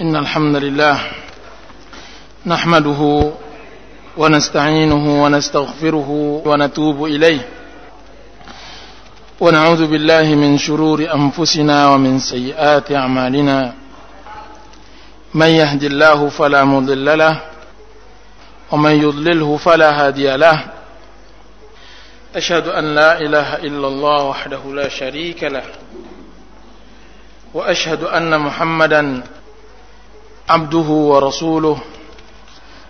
إن الحمد لله نحمده ونستعينه ونستغفره ونتوب إليه ونعوذ بالله من شرور أنفسنا ومن سيئات أعمالنا من يهد الله فلا مضل له ومن يضلله فلا هادي له أشهد أن لا إله إلا الله وحده لا شريك له وأشهد أن محمدا عبده ورسوله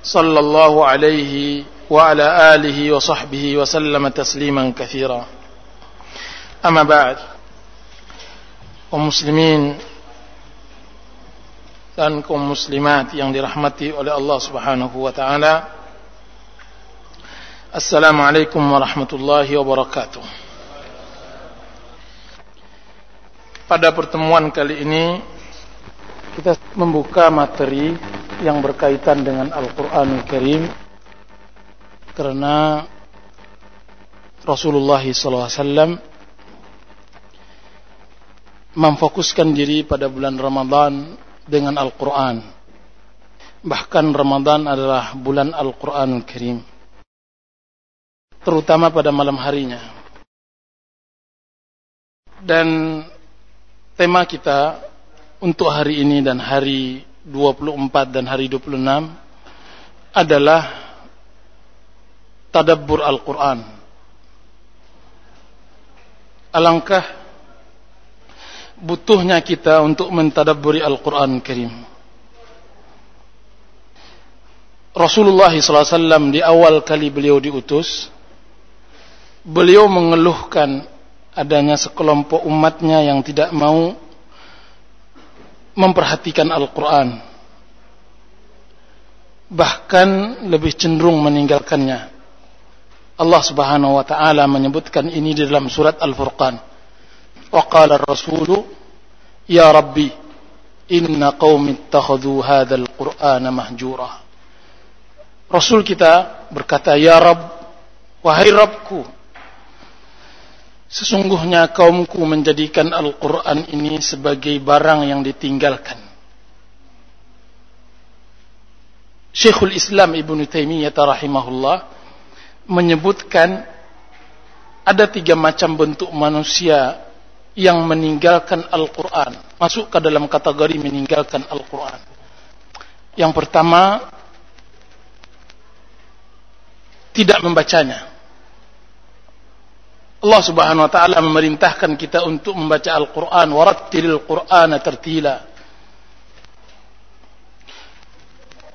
صلى الله عليه وعلى آله وصحبه وسلم تسليما كثيرا أما بعد ومسلمين dan kaum muslimat yang dirahmati oleh Allah Subhanahu wa taala. Assalamualaikum warahmatullahi wabarakatuh. Pada pertemuan kali ini kita membuka materi yang berkaitan dengan Al-Qur'anul Karim karena Rasulullah SAW memfokuskan diri pada bulan Ramadan dengan Al-Quran. Bahkan Ramadan adalah bulan Al-Quran Karim. Terutama pada malam harinya. Dan tema kita untuk hari ini dan hari 24 dan hari 26 adalah Tadabbur Al-Quran. Alangkah butuhnya kita untuk mentadabburi Al-Quran Karim. Rasulullah SAW di awal kali beliau diutus, beliau mengeluhkan adanya sekelompok umatnya yang tidak mau memperhatikan Al-Quran. Bahkan lebih cenderung meninggalkannya. Allah subhanahu wa ta'ala menyebutkan ini di dalam surat Al-Furqan. Wa qala rasulu ya Rabbi inna qawmi ittakhadu hadhal qur'ana mahjura. Rasul kita berkata ya Rabb wahai Rabbku sesungguhnya kaumku menjadikan Al-Quran ini sebagai barang yang ditinggalkan. Syekhul Islam Ibn Taimiyah rahimahullah menyebutkan ada tiga macam bentuk manusia yang meninggalkan Al-Quran. Masuk ke dalam kategori meninggalkan Al-Quran. Yang pertama tidak membacanya Allah subhanahu wa ta'ala memerintahkan kita untuk membaca Al-Quran warattilil Qur'ana tertila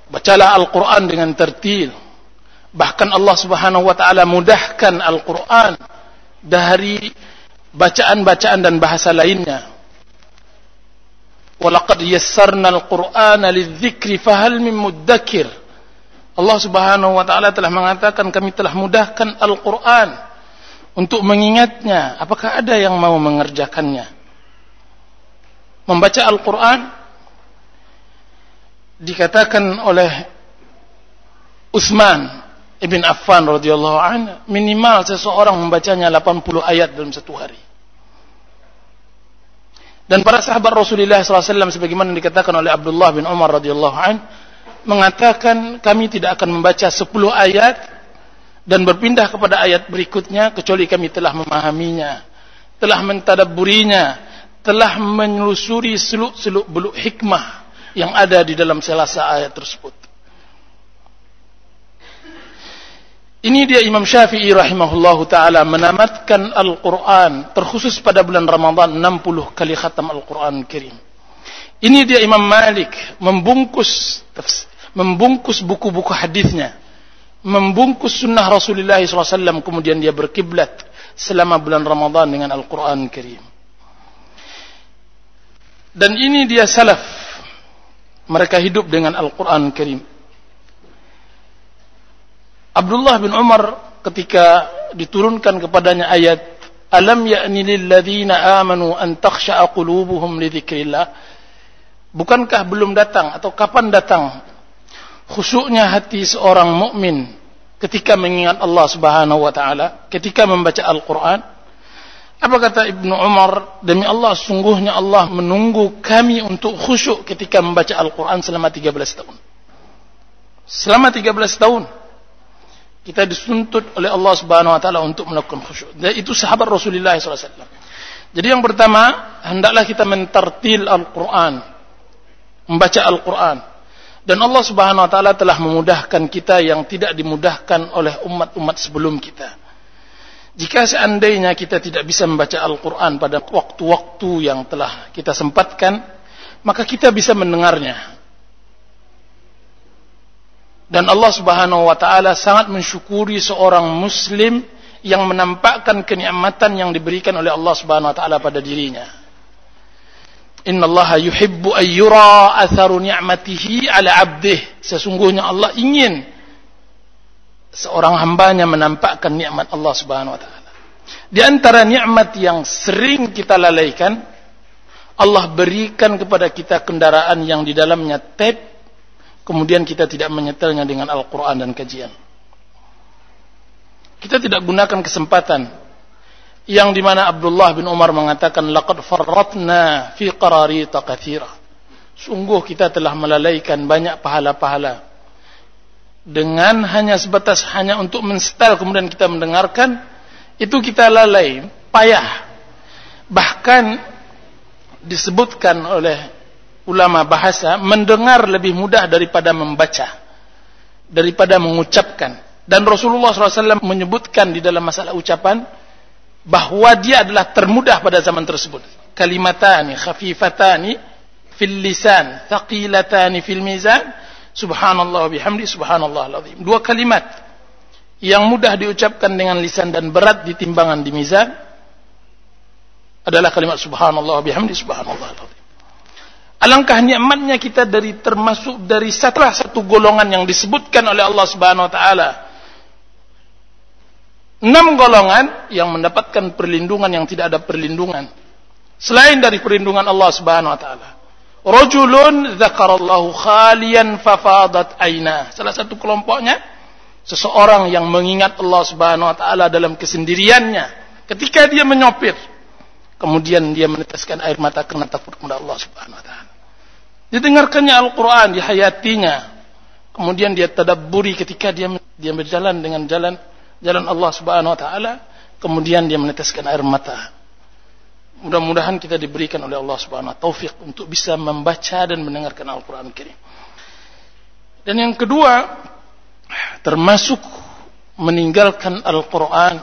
bacalah Al-Quran dengan tertil bahkan Allah subhanahu wa ta'ala mudahkan Al-Quran dari bacaan-bacaan dan bahasa lainnya. Walaqad yassarna al-Qur'ana lidzikri fahal min muddakir. Allah Subhanahu wa taala telah mengatakan kami telah mudahkan Al-Qur'an untuk mengingatnya. Apakah ada yang mau mengerjakannya? Membaca Al-Qur'an dikatakan oleh Utsman Ibn Affan radhiyallahu anhu minimal seseorang membacanya 80 ayat dalam satu hari. Dan para sahabat Rasulullah SAW sebagaimana dikatakan oleh Abdullah bin Umar radhiyallahu an mengatakan kami tidak akan membaca 10 ayat dan berpindah kepada ayat berikutnya kecuali kami telah memahaminya, telah mentadabburinya, telah menelusuri seluk-seluk beluk hikmah yang ada di dalam selasa ayat tersebut. Ini dia Imam Syafi'i rahimahullahu taala menamatkan Al-Qur'an terkhusus pada bulan Ramadan 60 kali khatam Al-Qur'an Karim. Ini dia Imam Malik membungkus membungkus buku-buku hadisnya, membungkus sunnah Rasulullah SAW kemudian dia berkiblat selama bulan Ramadan dengan Al-Qur'an Karim. Dan ini dia salaf. Mereka hidup dengan Al-Qur'an Karim. Abdullah bin Umar ketika diturunkan kepadanya ayat Alam ya'ni lilladzina amanu an takhsha'a qulubuhum li Bukankah belum datang atau kapan datang khusyuknya hati seorang mukmin ketika mengingat Allah Subhanahu wa taala, ketika membaca Al-Qur'an? Apa kata Ibnu Umar? Demi Allah, sungguhnya Allah menunggu kami untuk khusyuk ketika membaca Al-Quran selama 13 tahun. Selama 13 tahun. Kita disuntut oleh Allah Subhanahu wa taala untuk melakukan khusyuk. Dan itu sahabat Rasulullah SAW. Jadi yang pertama, hendaklah kita mentartil Al-Qur'an. Membaca Al-Qur'an. Dan Allah Subhanahu wa taala telah memudahkan kita yang tidak dimudahkan oleh umat-umat sebelum kita. Jika seandainya kita tidak bisa membaca Al-Qur'an pada waktu-waktu yang telah kita sempatkan, maka kita bisa mendengarnya dan Allah Subhanahu wa taala sangat mensyukuri seorang muslim yang menampakkan kenikmatan yang diberikan oleh Allah Subhanahu wa taala pada dirinya. Inna Allah yuhibbu an yura atharu ni'matihi ala 'abdih. Sesungguhnya Allah ingin seorang hambanya menampakkan nikmat Allah Subhanahu wa taala. Di antara nikmat yang sering kita lalaikan, Allah berikan kepada kita kendaraan yang di dalamnya tape kemudian kita tidak menyetelnya dengan Al-Quran dan kajian. Kita tidak gunakan kesempatan yang di mana Abdullah bin Umar mengatakan laqad farratna fi qararita kathira. Sungguh kita telah melalaikan banyak pahala-pahala dengan hanya sebatas hanya untuk mensetel kemudian kita mendengarkan itu kita lalai, payah. Bahkan disebutkan oleh ulama bahasa mendengar lebih mudah daripada membaca daripada mengucapkan dan Rasulullah SAW menyebutkan di dalam masalah ucapan bahwa dia adalah termudah pada zaman tersebut. Kalimatani khafifatani fil lisan thaqilatani fil mizan. Subhanallah bihamdi subhanallah alazim. Dua kalimat yang mudah diucapkan dengan lisan dan berat di timbangan di mizan adalah kalimat subhanallah bihamdi subhanallah alazim. Alangkah nikmatnya kita dari termasuk dari salah satu golongan yang disebutkan oleh Allah Subhanahu wa taala. Enam golongan yang mendapatkan perlindungan yang tidak ada perlindungan selain dari perlindungan Allah Subhanahu wa taala. Rajulun dzakarallahu khalian fafadat aina. Salah satu kelompoknya seseorang yang mengingat Allah Subhanahu wa taala dalam kesendiriannya ketika dia menyopir Kemudian dia meneteskan air mata karena takut kepada Allah Subhanahu wa taala. Didengarkannya Al-Qur'an, dihayatinya. Kemudian dia tadabburi ketika dia dia berjalan dengan jalan jalan Allah Subhanahu wa taala, kemudian dia meneteskan air mata. Mudah-mudahan kita diberikan oleh Allah Subhanahu wa taufik untuk bisa membaca dan mendengarkan Al-Qur'an Karim. Dan yang kedua, termasuk meninggalkan Al-Qur'an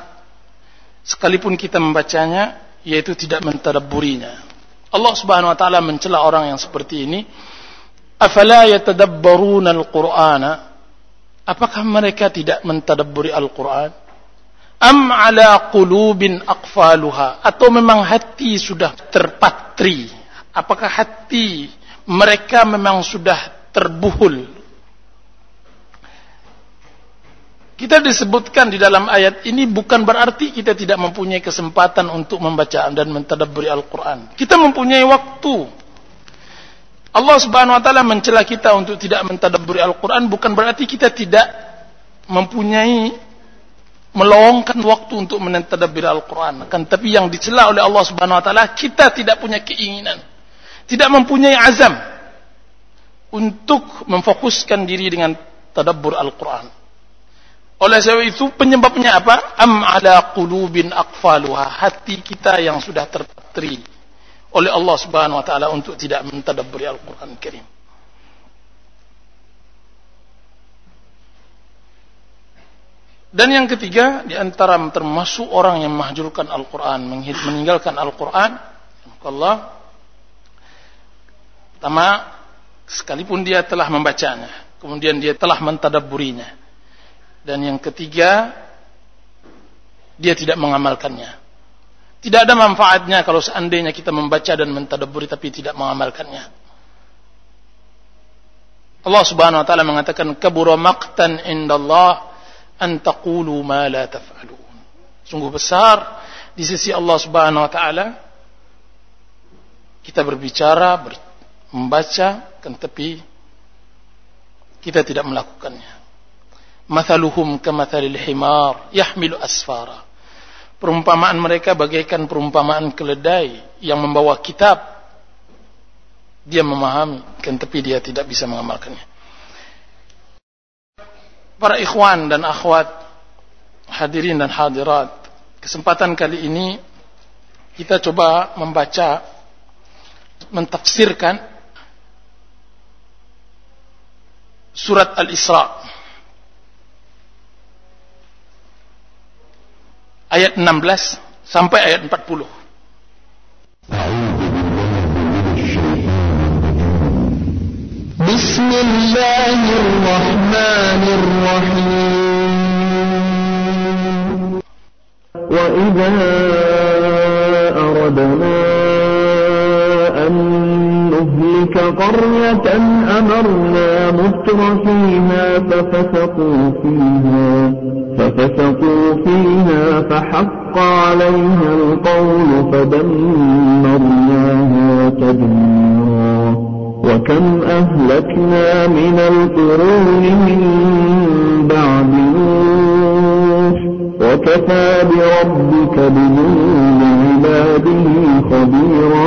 sekalipun kita membacanya yaitu tidak mentadabburinya. Allah Subhanahu wa taala mencela orang yang seperti ini. Afala yatadabbaruna al-Qur'ana? Apakah mereka tidak mentadabburi Al-Qur'an? Am ala qulubin aqfaluha? Atau memang hati sudah terpatri? Apakah hati mereka memang sudah terbuhul Kita disebutkan di dalam ayat ini bukan berarti kita tidak mempunyai kesempatan untuk membaca dan mentadabburi Al-Quran. Kita mempunyai waktu. Allah Subhanahu Wa Taala mencela kita untuk tidak mentadabburi Al-Quran bukan berarti kita tidak mempunyai meluangkan waktu untuk mentadabburi Al-Quran. Kan tapi yang dicela oleh Allah Subhanahu Wa Taala kita tidak punya keinginan, tidak mempunyai azam untuk memfokuskan diri dengan tadabbur Al-Quran. Oleh sebab itu penyebabnya apa? Am ala qulubin aqfaluha. Hati kita yang sudah terpatri oleh Allah Subhanahu wa taala untuk tidak mentadabburi Al-Qur'an Karim. Dan yang ketiga di antara termasuk orang yang mahjurkan Al-Qur'an, meninggalkan Al-Qur'an, Allah pertama sekalipun dia telah membacanya, kemudian dia telah mentadabburinya, dan yang ketiga, dia tidak mengamalkannya. Tidak ada manfaatnya kalau seandainya kita membaca dan mentadaburi tapi tidak mengamalkannya. Allah Subhanahu wa taala mengatakan kabura maqtan indallah an taqulu ma la taf'alun. Sungguh besar di sisi Allah Subhanahu wa taala kita berbicara, ber, membaca kan tapi kita tidak melakukannya. Mathaluhum kamathalil himar yahmilu asfara. Perumpamaan mereka bagaikan perumpamaan keledai yang membawa kitab. Dia memahami, kan tapi dia tidak bisa mengamalkannya. Para ikhwan dan akhwat, hadirin dan hadirat, kesempatan kali ini kita coba membaca, mentafsirkan surat Al-Isra. ayat 16 sampai ayat 40. Bismillahirrahmanirrahim. Wa idza aradna an نهلك قرية أمرنا متر فيها ففسقوا فيها ففسقوا فيها فحق عليها القول فدمرناها تدميرا. وكم أهلكنا من القرون من بعد نوح وكفى بربك بذنوب عباده خبيرا.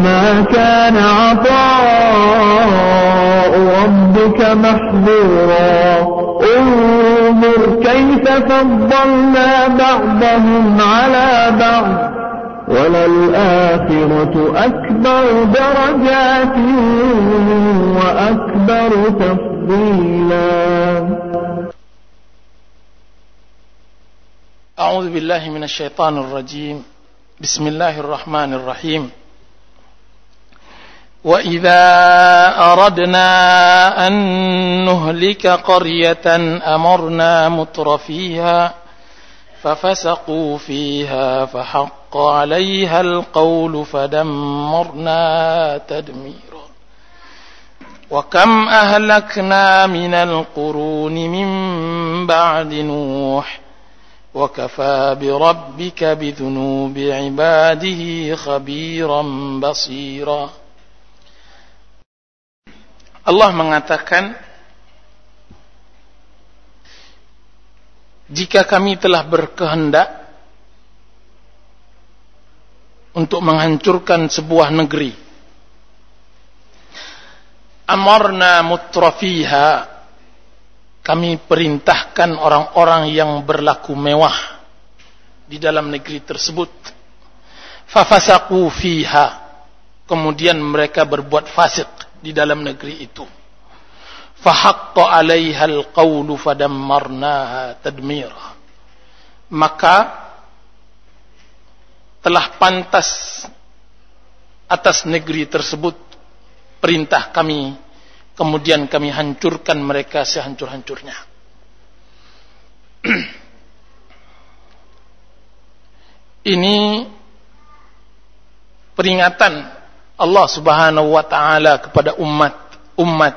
وما كان عطاء ربك محظورا انظر كيف فضلنا بعضهم على بعض وللآخرة أكبر درجات وأكبر تفضيلا أعوذ بالله من الشيطان الرجيم. بسم الله الرحمن الرحيم. وإذا أردنا أن نهلك قرية أمرنا متر فيها ففسقوا فيها فحق عليها القول فدمرنا تدميرا وكم أهلكنا من القرون من بعد نوح وكفى بربك بذنوب عباده خبيرا بصيرا Allah mengatakan jika kami telah berkehendak untuk menghancurkan sebuah negeri amarna mutrafiha kami perintahkan orang-orang yang berlaku mewah di dalam negeri tersebut. Fafasaku fiha kemudian mereka berbuat fasik di dalam negeri itu. Fahaqqa 'alaiha alqawlu fadammarnaha tadmira. Maka telah pantas atas negeri tersebut perintah kami kemudian kami hancurkan mereka sehancur-hancurnya. Ini peringatan Allah Subhanahu wa taala kepada umat umat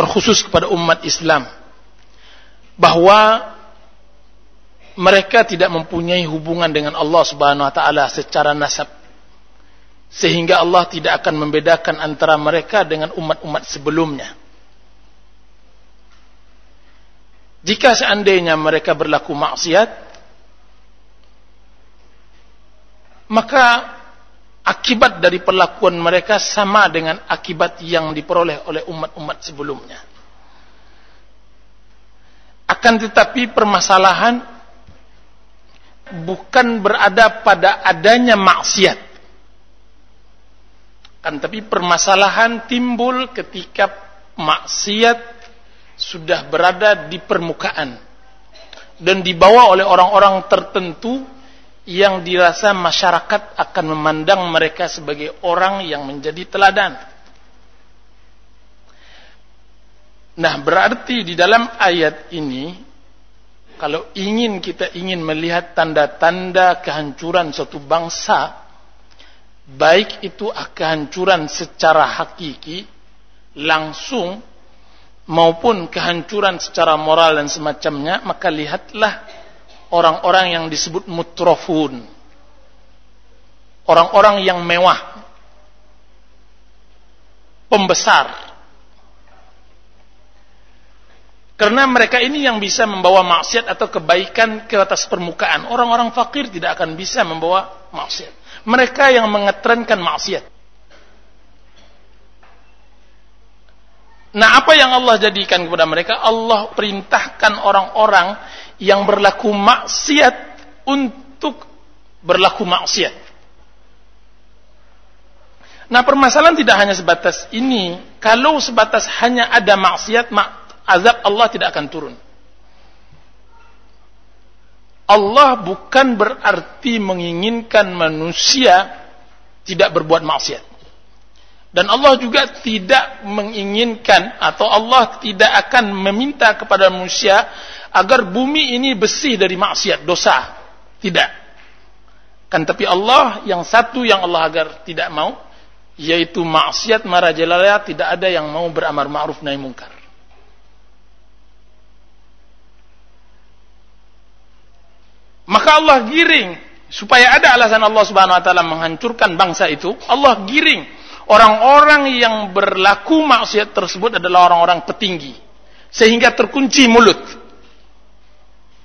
terkhusus kepada umat Islam bahwa mereka tidak mempunyai hubungan dengan Allah Subhanahu wa taala secara nasab sehingga Allah tidak akan membedakan antara mereka dengan umat-umat sebelumnya. Jika seandainya mereka berlaku maksiat maka akibat dari perlakuan mereka sama dengan akibat yang diperoleh oleh umat-umat sebelumnya. Akan tetapi permasalahan bukan berada pada adanya maksiat. Kan tapi permasalahan timbul ketika maksiat sudah berada di permukaan dan dibawa oleh orang-orang tertentu yang dirasa masyarakat akan memandang mereka sebagai orang yang menjadi teladan. Nah, berarti di dalam ayat ini kalau ingin kita ingin melihat tanda-tanda kehancuran suatu bangsa, baik itu kehancuran secara hakiki langsung maupun kehancuran secara moral dan semacamnya, maka lihatlah orang-orang yang disebut mutrofun. Orang-orang yang mewah. Pembesar. Karena mereka ini yang bisa membawa maksiat atau kebaikan ke atas permukaan. Orang-orang fakir tidak akan bisa membawa maksiat. Mereka yang mengetrenkan maksiat. Nah, apa yang Allah jadikan kepada mereka? Allah perintahkan orang-orang yang berlaku maksiat untuk berlaku maksiat. Nah, permasalahan tidak hanya sebatas ini. Kalau sebatas hanya ada maksiat, azab Allah tidak akan turun. Allah bukan berarti menginginkan manusia tidak berbuat maksiat. Dan Allah juga tidak menginginkan atau Allah tidak akan meminta kepada manusia agar bumi ini bersih dari maksiat, dosa. Tidak. Kan tapi Allah yang satu yang Allah agar tidak mau yaitu maksiat marajalaya tidak ada yang mau beramar ma'ruf nahi mungkar. Maka Allah giring supaya ada alasan Allah Subhanahu wa taala menghancurkan bangsa itu, Allah giring orang-orang yang berlaku maksiat tersebut adalah orang-orang petinggi sehingga terkunci mulut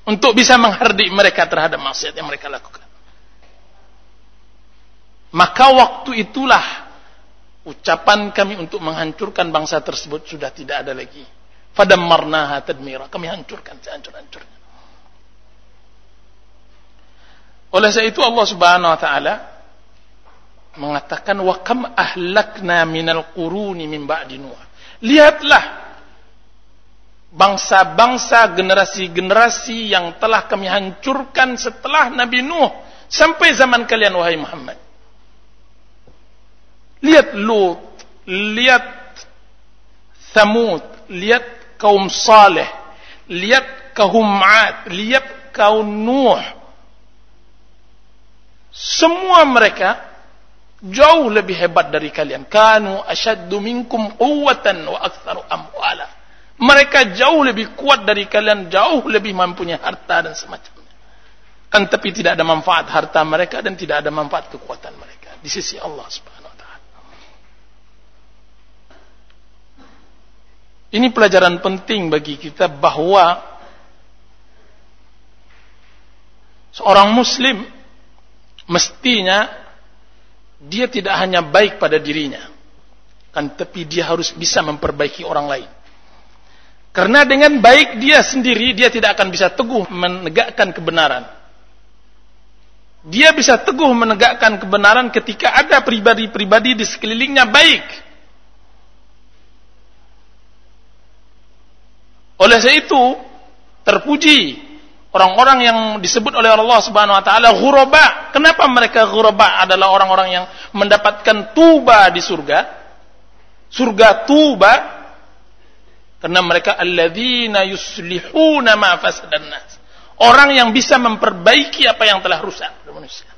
untuk bisa menghardik mereka terhadap maksiat yang mereka lakukan. Maka waktu itulah ucapan kami untuk menghancurkan bangsa tersebut sudah tidak ada lagi. Fadammarnaha tadmira. Kami hancurkan sehancur-hancurnya. Oleh sebab itu Allah Subhanahu wa taala mengatakan wa kam ahlakna minal quruni min ba'di Nuh. Lihatlah bangsa-bangsa generasi-generasi yang telah kami hancurkan setelah Nabi Nuh sampai zaman kalian wahai Muhammad. Lihat Lut, lihat Thamud, lihat kaum Saleh, lihat kaum Ad, lihat kaum Nuh. Semua mereka jauh lebih hebat dari kalian. Kanu asyaddu minkum quwwatan wa aktsaru amwala mereka jauh lebih kuat dari kalian, jauh lebih mempunyai harta dan semacamnya. Kan tapi tidak ada manfaat harta mereka dan tidak ada manfaat kekuatan mereka di sisi Allah Subhanahu wa taala. Ini pelajaran penting bagi kita bahwa seorang muslim mestinya dia tidak hanya baik pada dirinya kan tapi dia harus bisa memperbaiki orang lain karena dengan baik dia sendiri, dia tidak akan bisa teguh menegakkan kebenaran. Dia bisa teguh menegakkan kebenaran ketika ada pribadi-pribadi di sekelilingnya baik. Oleh sebab itu, terpuji orang-orang yang disebut oleh Allah Subhanahu wa taala ghuraba. Kenapa mereka ghuraba adalah orang-orang yang mendapatkan tuba di surga? Surga tuba karena mereka alladzina yuslihuna ma fasadan nas. Orang yang bisa memperbaiki apa yang telah rusak manusia.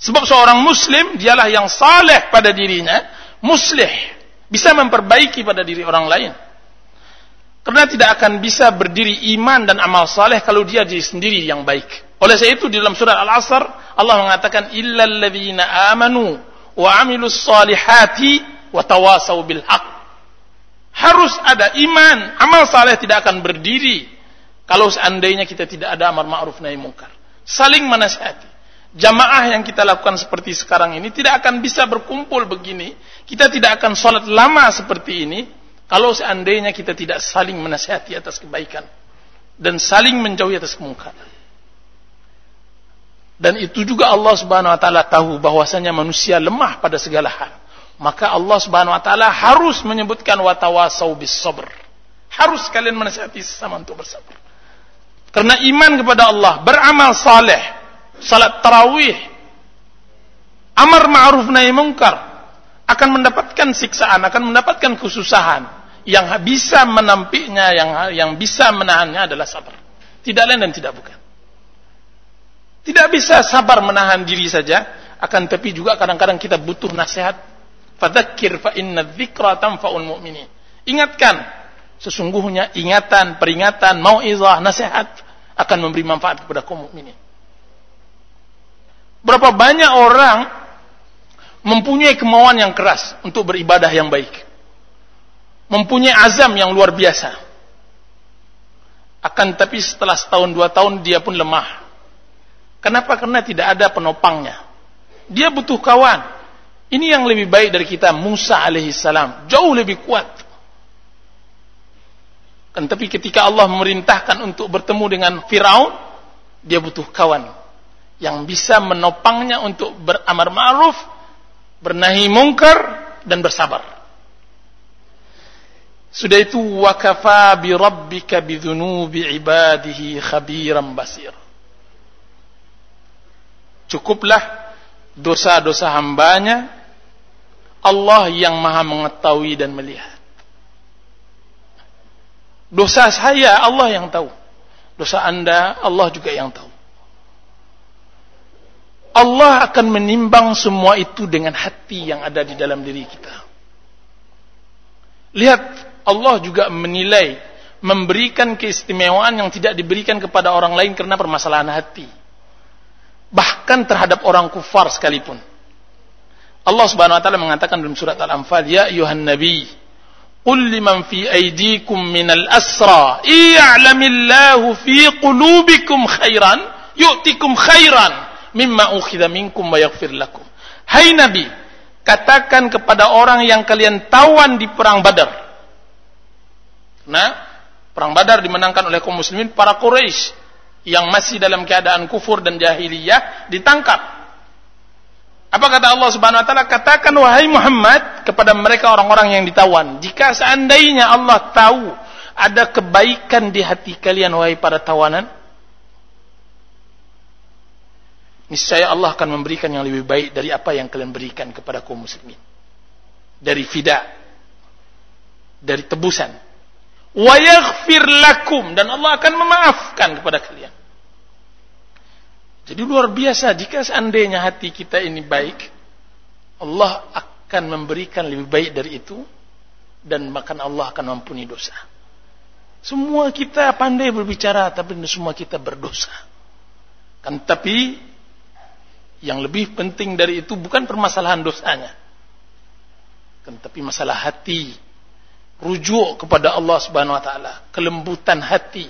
Sebab seorang muslim dialah yang saleh pada dirinya, muslih, bisa memperbaiki pada diri orang lain. Karena tidak akan bisa berdiri iman dan amal saleh kalau dia diri sendiri yang baik. Oleh sebab itu di dalam surah Al-Asr Allah mengatakan illal ladzina amanu wa amilus salihati wa tawasau bil haqq harus ada iman. Amal saleh tidak akan berdiri kalau seandainya kita tidak ada amar ma'ruf nahi mungkar. Saling menasihati. Jamaah yang kita lakukan seperti sekarang ini tidak akan bisa berkumpul begini. Kita tidak akan sholat lama seperti ini kalau seandainya kita tidak saling menasihati atas kebaikan dan saling menjauhi atas kemungkaran. Dan itu juga Allah Subhanahu wa taala tahu bahwasanya manusia lemah pada segala hal. Maka Allah Subhanahu wa taala harus menyebutkan watawasau bis sabr. Harus kalian menasihati sesama untuk bersabar. Karena iman kepada Allah, beramal saleh, salat tarawih, amar ma'ruf nahi mungkar akan mendapatkan siksaan, akan mendapatkan kesusahan. Yang bisa menampiknya, yang yang bisa menahannya adalah sabar. Tidak lain dan tidak bukan. Tidak bisa sabar menahan diri saja, akan tapi juga kadang-kadang kita butuh nasihat. Fadzakir fa inna dzikra tanfa'ul mu'minin. Ingatkan, sesungguhnya ingatan, peringatan, mau'izah, nasihat akan memberi manfaat kepada kaum mukminin. Berapa banyak orang mempunyai kemauan yang keras untuk beribadah yang baik. Mempunyai azam yang luar biasa. Akan tapi setelah setahun dua tahun dia pun lemah. Kenapa? Karena tidak ada penopangnya. Dia butuh kawan. Ini yang lebih baik dari kita Musa alaihissalam. Jauh lebih kuat. Kan tapi ketika Allah memerintahkan untuk bertemu dengan Firaun, dia butuh kawan yang bisa menopangnya untuk beramar ma'ruf bernahi mungkar dan bersabar. Sudah itu wakafa bi rabbika bi dhunubi ibadihi khabiran basir. Cukuplah dosa-dosa hambanya Allah yang maha mengetahui dan melihat. Dosa saya Allah yang tahu. Dosa anda Allah juga yang tahu. Allah akan menimbang semua itu dengan hati yang ada di dalam diri kita. Lihat, Allah juga menilai, memberikan keistimewaan yang tidak diberikan kepada orang lain karena permasalahan hati. Bahkan terhadap orang kufar sekalipun. Allah Subhanahu wa taala mengatakan dalam surat Al-Anfal, "Ya ayuhan nabi, qul liman fi aydikum minal asra, i'lamillahu fi qulubikum khairan, yu'tikum khairan." mimma ukhidha minkum wa yaghfir lakum. Hai Nabi, katakan kepada orang yang kalian tawan di perang Badar. Nah, perang Badar dimenangkan oleh kaum muslimin para Quraisy yang masih dalam keadaan kufur dan jahiliyah ditangkap. Apa kata Allah Subhanahu wa taala? Katakan wahai Muhammad kepada mereka orang-orang yang ditawan, jika seandainya Allah tahu ada kebaikan di hati kalian wahai para tawanan, niscaya Allah akan memberikan yang lebih baik dari apa yang kalian berikan kepada kaum muslimin. Dari fida, dari tebusan. Wa yaghfir lakum dan Allah akan memaafkan kepada kalian. Jadi luar biasa jika seandainya hati kita ini baik, Allah akan memberikan lebih baik dari itu dan bahkan Allah akan mampuni dosa. Semua kita pandai berbicara tapi semua kita berdosa. Kan tapi yang lebih penting dari itu bukan permasalahan dosanya. Kan, tapi masalah hati rujuk kepada Allah Subhanahu wa taala, kelembutan hati,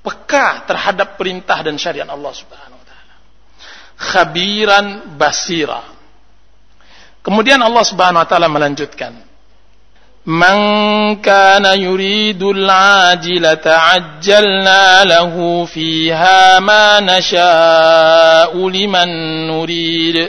peka terhadap perintah dan syariat Allah Subhanahu wa taala. Khabiran basira. Kemudian Allah Subhanahu wa taala melanjutkan Man kana yuridul ajilata ajjalna lahu fiha ma nasha'u liman nurid.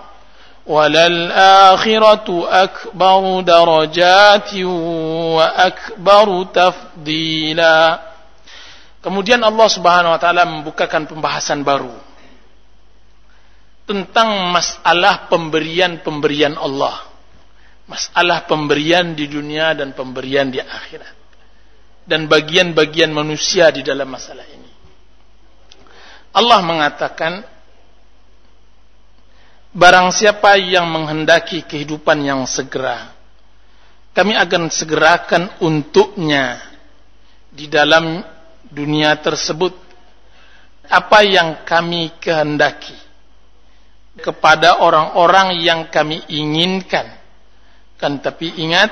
وللآخرة أكبر درجات وأكبر تفضيلا Kemudian Allah Subhanahu wa taala membukakan pembahasan baru tentang masalah pemberian-pemberian Allah. Masalah pemberian di dunia dan pemberian di akhirat. Dan bagian-bagian manusia di dalam masalah ini. Allah mengatakan Barang siapa yang menghendaki kehidupan yang segera Kami akan segerakan untuknya Di dalam dunia tersebut Apa yang kami kehendaki Kepada orang-orang yang kami inginkan. Kan tapi ingat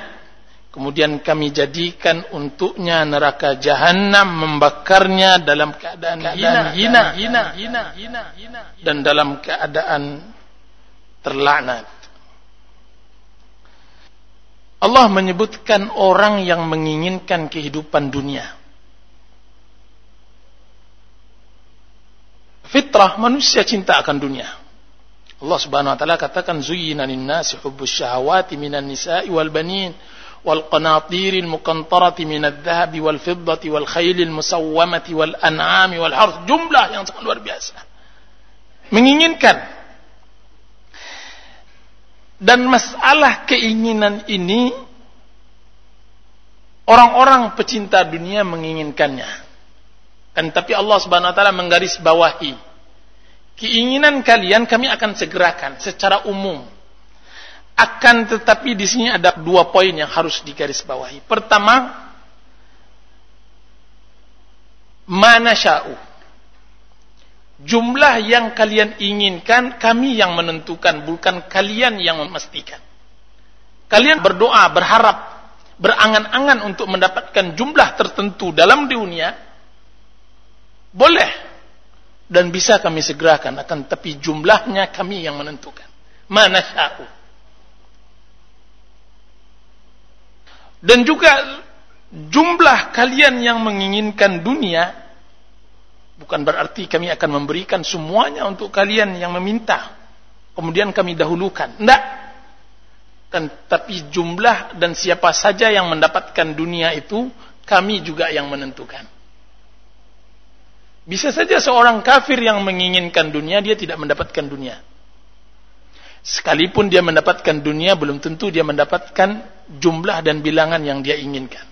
Kemudian kami jadikan untuknya neraka jahanam membakarnya dalam keadaan, keadaan hina, hina, hina, hina, hina, dan dalam keadaan terlaknat. Allah menyebutkan orang yang menginginkan kehidupan dunia. Fitrah manusia cinta akan dunia. Allah Subhanahu wa taala katakan zuyyina lin-nasi hubbus syahawati minan nisa'i wal banin والقناطير المقنطرة من الذهب والفضة والخيل المسومة والأنعام والحرث jumlah yang sangat luar biasa menginginkan dan masalah keinginan ini orang-orang pecinta dunia menginginkannya kan tapi Allah Subhanahu wa taala menggaris bawahi keinginan kalian kami akan segerakan secara umum akan tetapi di sini ada dua poin yang harus digarisbawahi. Pertama, mana sya'u. Jumlah yang kalian inginkan kami yang menentukan, bukan kalian yang memastikan. Kalian berdoa, berharap, berangan-angan untuk mendapatkan jumlah tertentu dalam dunia, boleh dan bisa kami segerakan akan tapi jumlahnya kami yang menentukan. Mana sya'u. Dan juga jumlah kalian yang menginginkan dunia bukan berarti kami akan memberikan semuanya untuk kalian yang meminta. Kemudian kami dahulukan. Tidak. Tapi jumlah dan siapa saja yang mendapatkan dunia itu kami juga yang menentukan. Bisa saja seorang kafir yang menginginkan dunia dia tidak mendapatkan dunia. Sekalipun dia mendapatkan dunia, belum tentu dia mendapatkan jumlah dan bilangan yang dia inginkan.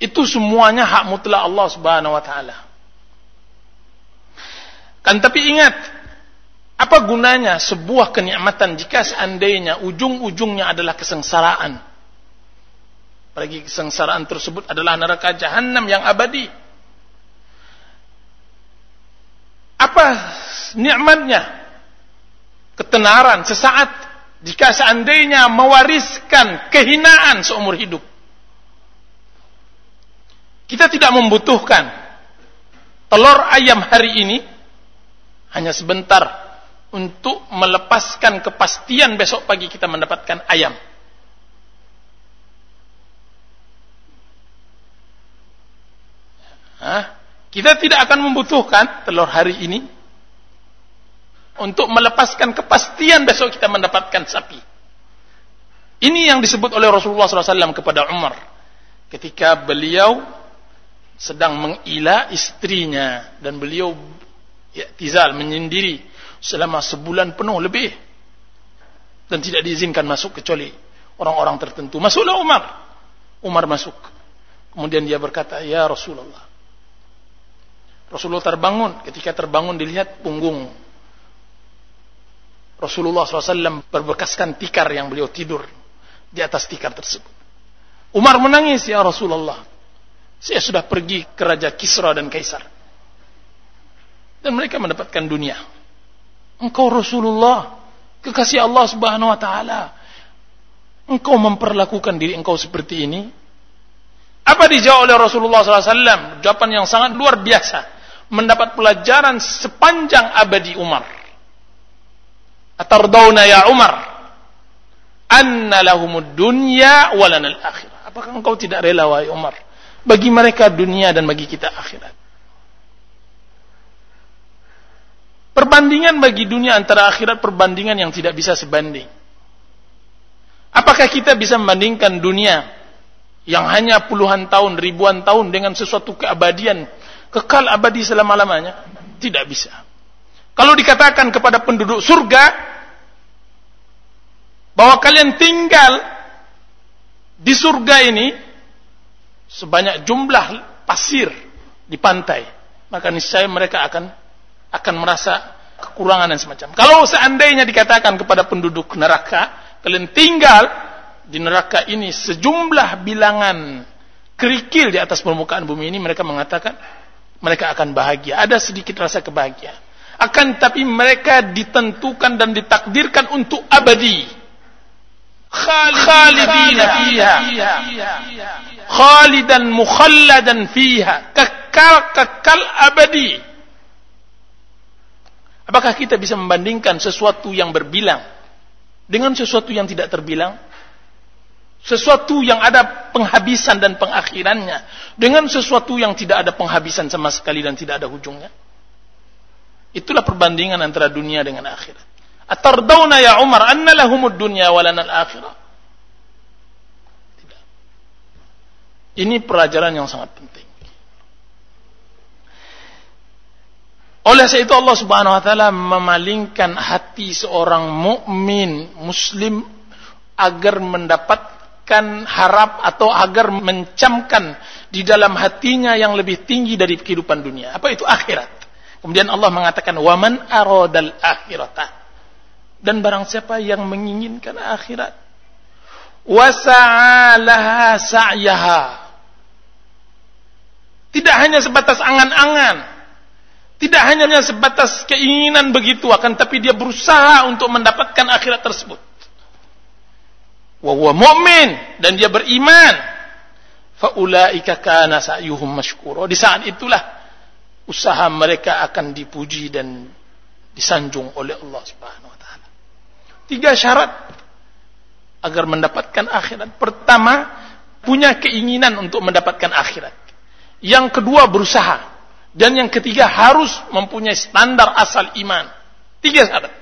Itu semuanya hak mutlak Allah Subhanahu wa taala. Kan tapi ingat, apa gunanya sebuah kenikmatan jika seandainya ujung-ujungnya adalah kesengsaraan? Apalagi kesengsaraan tersebut adalah neraka jahanam yang abadi. Apa nikmatnya? ketenaran sesaat jika seandainya mewariskan kehinaan seumur hidup. Kita tidak membutuhkan telur ayam hari ini hanya sebentar untuk melepaskan kepastian besok pagi kita mendapatkan ayam. Hah? Kita tidak akan membutuhkan telur hari ini untuk melepaskan kepastian besok kita mendapatkan sapi. Ini yang disebut oleh Rasulullah SAW kepada Umar ketika beliau sedang mengila istrinya dan beliau ya, tizal menyendiri selama sebulan penuh lebih dan tidak diizinkan masuk kecuali orang-orang tertentu. Masuklah Umar. Umar masuk. Kemudian dia berkata, "Ya Rasulullah." Rasulullah terbangun. Ketika terbangun dilihat punggung Rasulullah SAW berbekaskan tikar yang beliau tidur di atas tikar tersebut. Umar menangis, ya Rasulullah. Saya sudah pergi ke Raja Kisra dan Kaisar. Dan mereka mendapatkan dunia. Engkau Rasulullah, kekasih Allah Subhanahu wa taala. Engkau memperlakukan diri engkau seperti ini? Apa dijawab oleh Rasulullah SAW? Jawaban yang sangat luar biasa. Mendapat pelajaran sepanjang abadi Umar. Atardawna ya Umar anna lahumud dunya walana al-akhirah. Apakah engkau tidak rela wahai Umar bagi mereka dunia dan bagi kita akhirat? Perbandingan bagi dunia antara akhirat perbandingan yang tidak bisa sebanding. Apakah kita bisa membandingkan dunia yang hanya puluhan tahun, ribuan tahun dengan sesuatu keabadian kekal abadi selama-lamanya? Tidak bisa. Kalau dikatakan kepada penduduk surga bahwa kalian tinggal di surga ini sebanyak jumlah pasir di pantai, maka niscaya mereka akan akan merasa kekurangan dan semacam. Kalau seandainya dikatakan kepada penduduk neraka, kalian tinggal di neraka ini sejumlah bilangan kerikil di atas permukaan bumi ini, mereka mengatakan mereka akan bahagia. Ada sedikit rasa kebahagiaan. Akan tapi mereka ditentukan dan ditakdirkan untuk abadi. Khalidina fiha. Khalidan mukhalladan fiha. Kekal, kekal abadi. Apakah kita bisa membandingkan sesuatu yang berbilang dengan sesuatu yang tidak terbilang? Sesuatu yang ada penghabisan dan pengakhirannya dengan sesuatu yang tidak ada penghabisan sama sekali dan tidak ada ujungnya. Itulah perbandingan antara dunia dengan akhirat. Atardawna ya Umar anna lahumud dunya walana al-akhirah. Tidak. Ini pelajaran yang sangat penting. Oleh sebab itu Allah Subhanahu wa taala memalingkan hati seorang mukmin muslim agar mendapatkan harap atau agar mencamkan di dalam hatinya yang lebih tinggi dari kehidupan dunia. Apa itu akhirat? Kemudian Allah mengatakan waman aradal akhirata. Dan barang siapa yang menginginkan akhirat wasa'alaha sa'yaha. Tidak hanya sebatas angan-angan tidak hanya sebatas keinginan begitu akan tapi dia berusaha untuk mendapatkan akhirat tersebut. Wa huwa mu'min dan dia beriman. Faulaika kana sa'yuhum mashkura. Di saat itulah usaha mereka akan dipuji dan disanjung oleh Allah Subhanahu wa taala. Tiga syarat agar mendapatkan akhirat. Pertama, punya keinginan untuk mendapatkan akhirat. Yang kedua, berusaha dan yang ketiga harus mempunyai standar asal iman. Tiga syarat.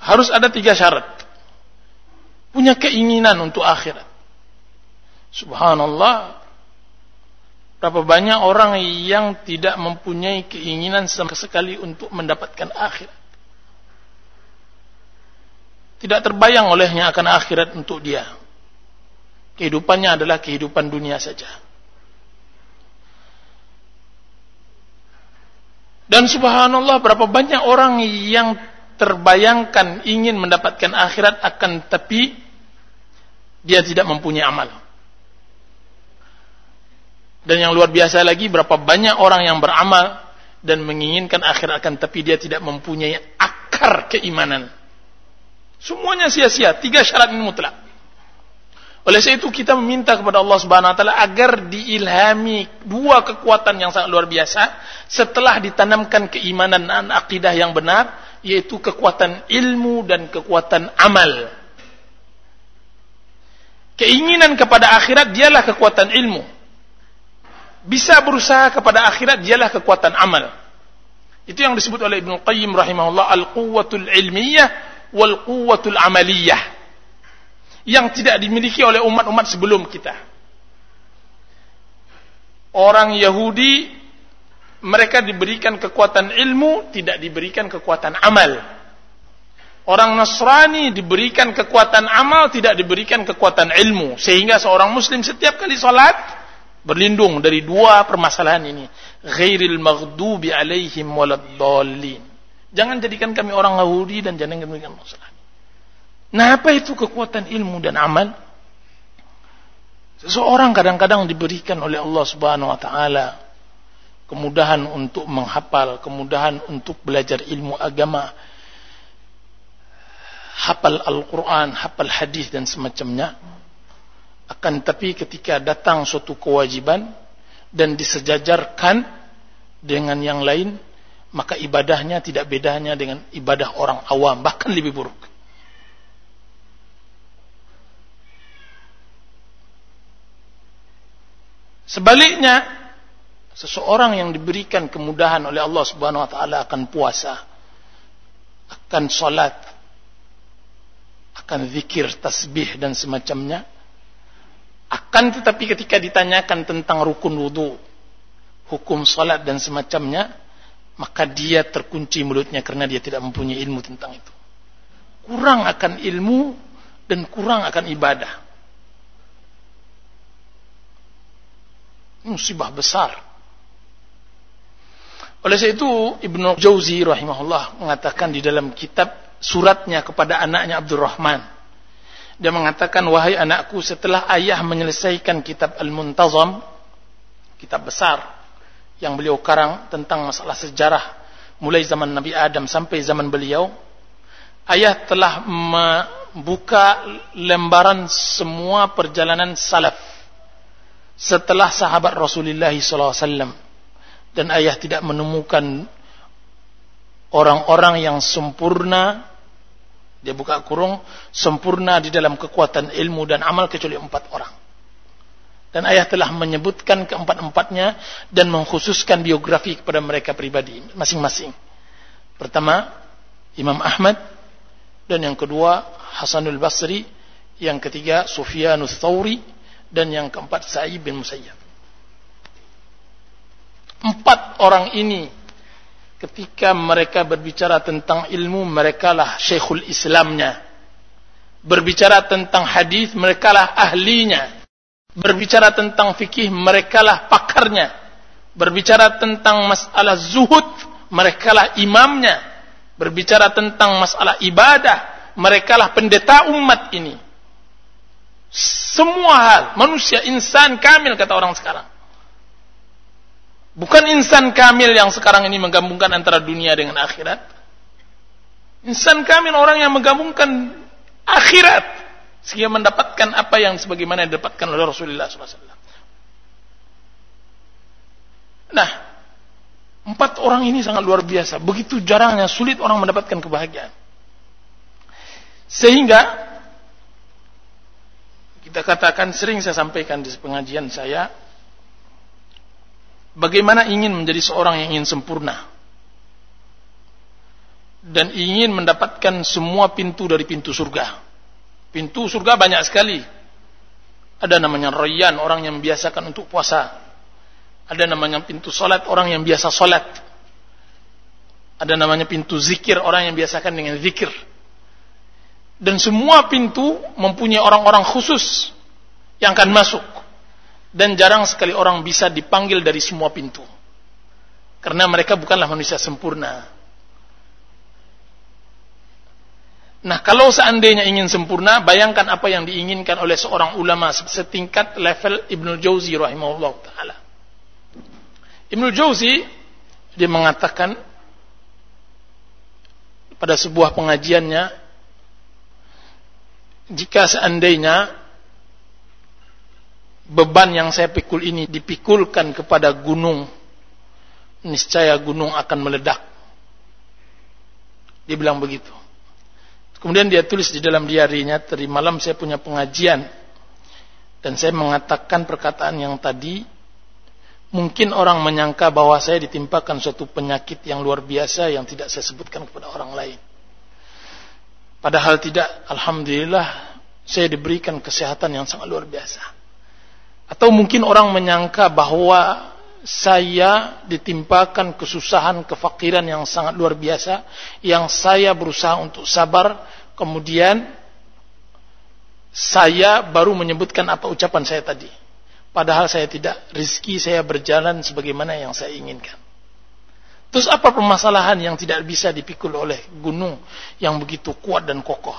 Harus ada tiga syarat. Punya keinginan untuk akhirat. Subhanallah. Berapa banyak orang yang tidak mempunyai keinginan sama sekali untuk mendapatkan akhirat. Tidak terbayang olehnya akan akhirat untuk dia. Kehidupannya adalah kehidupan dunia saja. Dan subhanallah berapa banyak orang yang terbayangkan ingin mendapatkan akhirat akan tapi dia tidak mempunyai amal. Dan yang luar biasa lagi berapa banyak orang yang beramal dan menginginkan akhirat akan tapi dia tidak mempunyai akar keimanan. Semuanya sia-sia. Tiga syarat ini mutlak. Oleh sebab itu kita meminta kepada Allah Subhanahu wa taala agar diilhami dua kekuatan yang sangat luar biasa setelah ditanamkan keimanan dan akidah yang benar yaitu kekuatan ilmu dan kekuatan amal. Keinginan kepada akhirat dialah kekuatan ilmu. Bisa berusaha kepada akhirat dialah kekuatan amal. Itu yang disebut oleh Ibnu Qayyim rahimahullah al-quwwatul ilmiyah wal quwwatul amaliyah yang tidak dimiliki oleh umat-umat sebelum kita. Orang Yahudi mereka diberikan kekuatan ilmu, tidak diberikan kekuatan amal. Orang Nasrani diberikan kekuatan amal, tidak diberikan kekuatan ilmu. Sehingga seorang muslim setiap kali sholat, berlindung dari dua permasalahan ini. Ghairil maghdubi alaihim waladdallin. Jangan jadikan kami orang Yahudi dan jangan jadikan Nasrani. Nah, apa itu kekuatan ilmu dan amal? Seseorang kadang-kadang diberikan oleh Allah Subhanahu wa taala kemudahan untuk menghafal, kemudahan untuk belajar ilmu agama, hafal Al-Qur'an, hafal hadis dan semacamnya. Akan tapi ketika datang suatu kewajiban dan disejajarkan dengan yang lain, maka ibadahnya tidak bedanya dengan ibadah orang awam, bahkan lebih buruk. Sebaliknya, seseorang yang diberikan kemudahan oleh Allah Subhanahu wa taala akan puasa, akan salat, akan zikir, tasbih dan semacamnya, Akan tetapi ketika ditanyakan tentang rukun wudhu, hukum salat dan semacamnya, maka dia terkunci mulutnya karena dia tidak mempunyai ilmu tentang itu. Kurang akan ilmu dan kurang akan ibadah. Musibah besar. Oleh sebab itu Ibnu Jauzi rahimahullah mengatakan di dalam kitab suratnya kepada anaknya Abdurrahman dia mengatakan, wahai anakku, setelah ayah menyelesaikan kitab Al-Muntazam, kitab besar yang beliau karang tentang masalah sejarah mulai zaman Nabi Adam sampai zaman beliau, ayah telah membuka lembaran semua perjalanan salaf setelah sahabat Rasulullah SAW dan ayah tidak menemukan orang-orang yang sempurna dia buka kurung sempurna di dalam kekuatan ilmu dan amal kecuali empat orang. Dan ayah telah menyebutkan keempat-empatnya dan mengkhususkan biografi kepada mereka pribadi masing-masing. Pertama, Imam Ahmad dan yang kedua Hasanul Basri, yang ketiga Sufyanus Thawri dan yang keempat Sa'id bin Musayyab. Empat orang ini ketika mereka berbicara tentang ilmu mereka lah syekhul islamnya. Berbicara tentang hadis mereka lah ahlinya. Berbicara tentang fikih mereka lah pakarnya. Berbicara tentang masalah zuhud mereka lah imamnya. Berbicara tentang masalah ibadah mereka lah pendeta umat ini semua hal manusia insan kamil kata orang sekarang Bukan insan kamil yang sekarang ini menggabungkan antara dunia dengan akhirat. Insan kamil orang yang menggabungkan akhirat sehingga mendapatkan apa yang sebagaimana didapatkan oleh Rasulullah SAW. Nah, empat orang ini sangat luar biasa. Begitu jarangnya sulit orang mendapatkan kebahagiaan. Sehingga kita katakan sering saya sampaikan di pengajian saya, Bagaimana ingin menjadi seorang yang ingin sempurna dan ingin mendapatkan semua pintu dari pintu surga. Pintu surga banyak sekali. Ada namanya Rayyan, orang yang membiasakan untuk puasa. Ada namanya pintu salat, orang yang biasa salat. Ada namanya pintu zikir, orang yang biasakan dengan zikir. Dan semua pintu mempunyai orang-orang khusus yang akan masuk dan jarang sekali orang bisa dipanggil dari semua pintu. Karena mereka bukanlah manusia sempurna. Nah, kalau seandainya ingin sempurna, bayangkan apa yang diinginkan oleh seorang ulama setingkat level Ibnu Jauzi rahimahullah taala. Ibnu Jauzi dia mengatakan pada sebuah pengajiannya jika seandainya beban yang saya pikul ini dipikulkan kepada gunung, niscaya gunung akan meledak. Dia bilang begitu. Kemudian dia tulis di dalam diarinya, tadi malam saya punya pengajian, dan saya mengatakan perkataan yang tadi, mungkin orang menyangka bahwa saya ditimpakan suatu penyakit yang luar biasa yang tidak saya sebutkan kepada orang lain. Padahal tidak, Alhamdulillah, saya diberikan kesehatan yang sangat luar biasa. Atau mungkin orang menyangka bahwa saya ditimpakan kesusahan, kefakiran yang sangat luar biasa, yang saya berusaha untuk sabar, kemudian saya baru menyebutkan apa ucapan saya tadi. Padahal saya tidak, rizki saya berjalan sebagaimana yang saya inginkan. Terus apa permasalahan yang tidak bisa dipikul oleh gunung yang begitu kuat dan kokoh?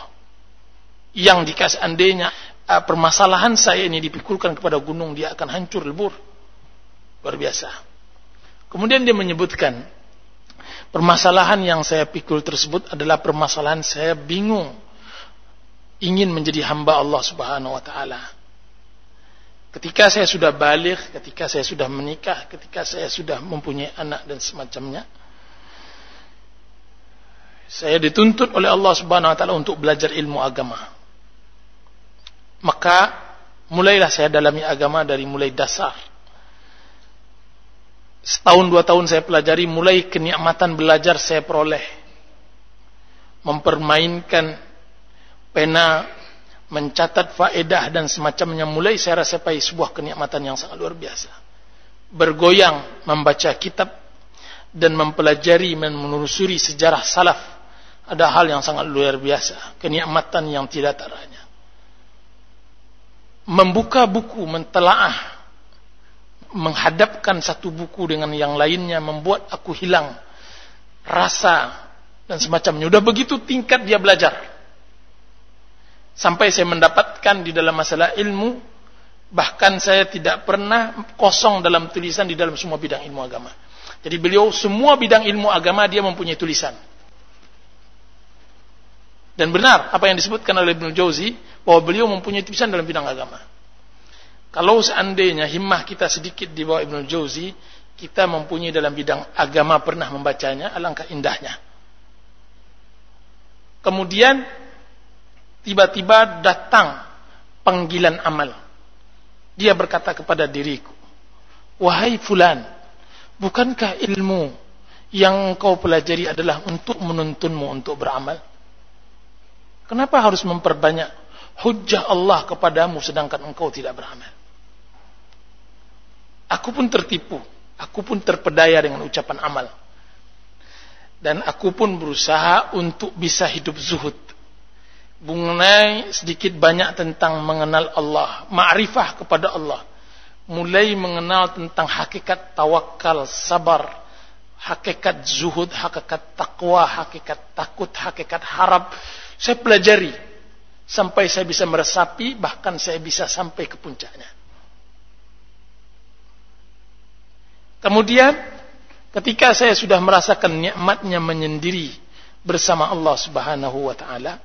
Yang dikasih andainya uh, permasalahan saya ini dipikulkan kepada gunung, dia akan hancur lebur. Luar biasa. Kemudian dia menyebutkan, permasalahan yang saya pikul tersebut adalah permasalahan saya bingung ingin menjadi hamba Allah Subhanahu wa taala. Ketika saya sudah balik, ketika saya sudah menikah, ketika saya sudah mempunyai anak dan semacamnya, saya dituntut oleh Allah Subhanahu wa taala untuk belajar ilmu agama. Maka mulailah saya dalami agama dari mulai dasar. Setahun dua tahun saya pelajari, mulai kenikmatan belajar saya peroleh. Mempermainkan pena, mencatat faedah dan semacamnya mulai saya rasapai sebuah kenikmatan yang sangat luar biasa. Bergoyang membaca kitab dan mempelajari dan menelusuri sejarah salaf ada hal yang sangat luar biasa, kenikmatan yang tidak teranya. Membuka buku, mentelaah, menghadapkan satu buku dengan yang lainnya membuat aku hilang rasa dan semacamnya. Udah begitu tingkat dia belajar sampai saya mendapatkan di dalam masalah ilmu bahkan saya tidak pernah kosong dalam tulisan di dalam semua bidang ilmu agama. Jadi beliau semua bidang ilmu agama dia mempunyai tulisan. Dan benar apa yang disebutkan oleh Ibnu Jauzi bahwa beliau mempunyai tulisan dalam bidang agama. Kalau seandainya himmah kita sedikit di bawah Ibnu Jauzi kita mempunyai dalam bidang agama pernah membacanya alangkah indahnya. Kemudian tiba-tiba datang panggilan amal. Dia berkata kepada diriku, Wahai fulan, bukankah ilmu yang kau pelajari adalah untuk menuntunmu untuk beramal? Kenapa harus memperbanyak hujah Allah kepadamu sedangkan engkau tidak beramal? Aku pun tertipu, aku pun terpedaya dengan ucapan amal. Dan aku pun berusaha untuk bisa hidup zuhud mengenai sedikit banyak tentang mengenal Allah, ma'rifah kepada Allah. Mulai mengenal tentang hakikat tawakal, sabar, hakikat zuhud, hakikat takwa, hakikat takut, hakikat harap. Saya pelajari sampai saya bisa meresapi, bahkan saya bisa sampai ke puncaknya. Kemudian ketika saya sudah merasakan nikmatnya menyendiri bersama Allah Subhanahu wa taala,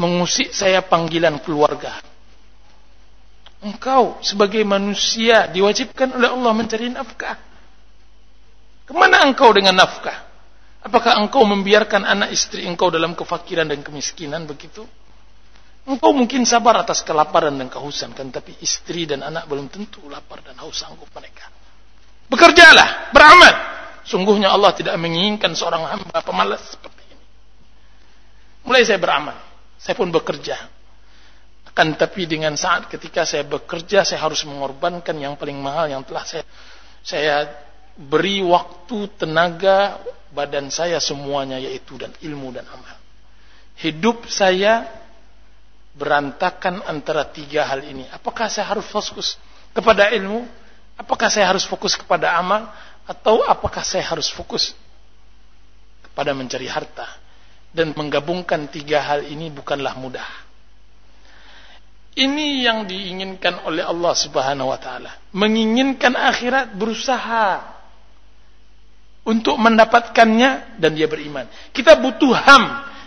mengusik saya panggilan keluarga. Engkau sebagai manusia diwajibkan oleh Allah mencari nafkah. Ke mana engkau dengan nafkah? Apakah engkau membiarkan anak istri engkau dalam kefakiran dan kemiskinan begitu? Engkau mungkin sabar atas kelaparan dan kehausan kan tapi istri dan anak belum tentu lapar dan haus sanggup mereka. Bekerjalah, beramal. Sungguhnya Allah tidak menginginkan seorang hamba pemalas seperti ini. Mulai saya beramal. Saya pun bekerja. Akan tapi dengan saat ketika saya bekerja, saya harus mengorbankan yang paling mahal yang telah saya saya beri waktu, tenaga, badan saya semuanya yaitu dan ilmu dan amal. Hidup saya berantakan antara tiga hal ini. Apakah saya harus fokus kepada ilmu? Apakah saya harus fokus kepada amal? Atau apakah saya harus fokus kepada mencari harta? Dan menggabungkan tiga hal ini bukanlah mudah. Ini yang diinginkan oleh Allah Subhanahu wa taala. Menginginkan akhirat berusaha untuk mendapatkannya dan dia beriman. Kita butuh ham,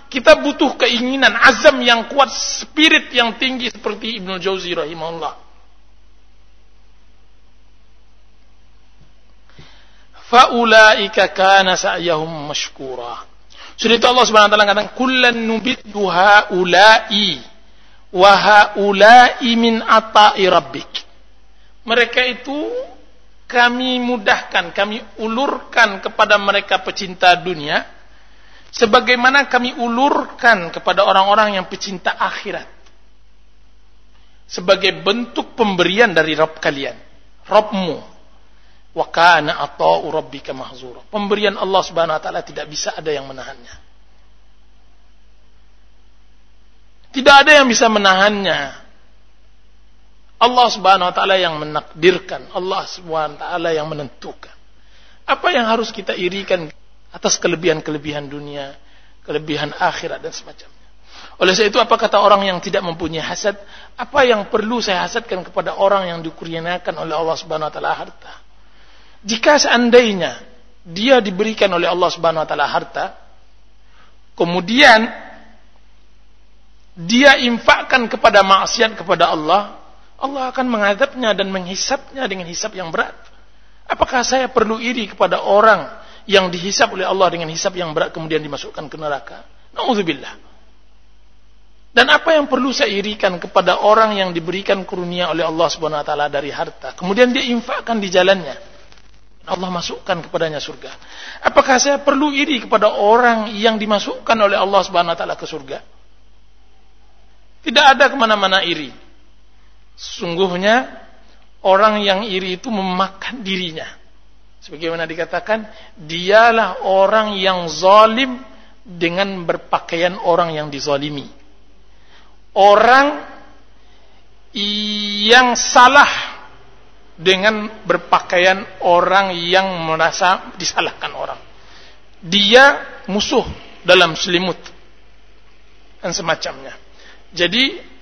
kita butuh keinginan, azam yang kuat, spirit yang tinggi seperti Ibnu Jauzi rahimahullah. Faulaika kana sa'yahum mashkura. Sudah itu Allah Subhanahu wa taala katakan kullan nubiddu haula'i wa haula'i min ata'i rabbik. Mereka itu kami mudahkan, kami ulurkan kepada mereka pecinta dunia sebagaimana kami ulurkan kepada orang-orang yang pecinta akhirat. Sebagai bentuk pemberian dari Rabb kalian, Rabbmu Wa kana ata'u rabbika mahzura. Pemberian Allah Subhanahu wa taala tidak bisa ada yang menahannya. Tidak ada yang bisa menahannya. Allah Subhanahu wa taala yang menakdirkan, Allah Subhanahu wa taala yang menentukan. Apa yang harus kita irikan atas kelebihan-kelebihan dunia, kelebihan akhirat dan semacamnya. Oleh sebab itu apa kata orang yang tidak mempunyai hasad? Apa yang perlu saya hasadkan kepada orang yang dikurniakan oleh Allah Subhanahu wa taala harta? Jika seandainya dia diberikan oleh Allah Subhanahu wa taala harta, kemudian dia infakkan kepada maksiat kepada Allah, Allah akan menghadapnya dan menghisapnya dengan hisap yang berat. Apakah saya perlu iri kepada orang yang dihisap oleh Allah dengan hisap yang berat kemudian dimasukkan ke neraka? Nauzubillah. Dan apa yang perlu saya irikan kepada orang yang diberikan karunia oleh Allah Subhanahu wa taala dari harta, kemudian dia infakkan di jalannya? Allah masukkan kepadanya surga. Apakah saya perlu iri kepada orang yang dimasukkan oleh Allah Subhanahu wa taala ke surga? Tidak ada ke mana-mana iri. Sungguhnya orang yang iri itu memakan dirinya. Sebagaimana dikatakan, dialah orang yang zalim dengan berpakaian orang yang dizalimi. Orang yang salah dengan berpakaian orang yang merasa disalahkan orang. Dia musuh dalam selimut dan semacamnya. Jadi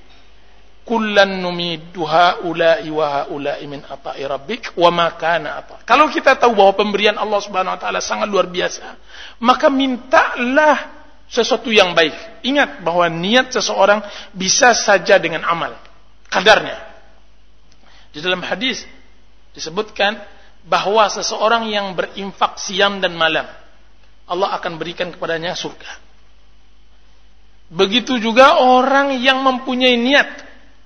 kullan numiddu haula'i wa haula'i min ata'i rabbik wa ma kana. Kalau kita tahu bahwa pemberian Allah Subhanahu wa taala sangat luar biasa, maka mintalah sesuatu yang baik. Ingat bahwa niat seseorang bisa saja dengan amal, kadarnya. Di dalam hadis disebutkan bahwa seseorang yang berinfak siang dan malam, Allah akan berikan kepadanya surga. Begitu juga orang yang mempunyai niat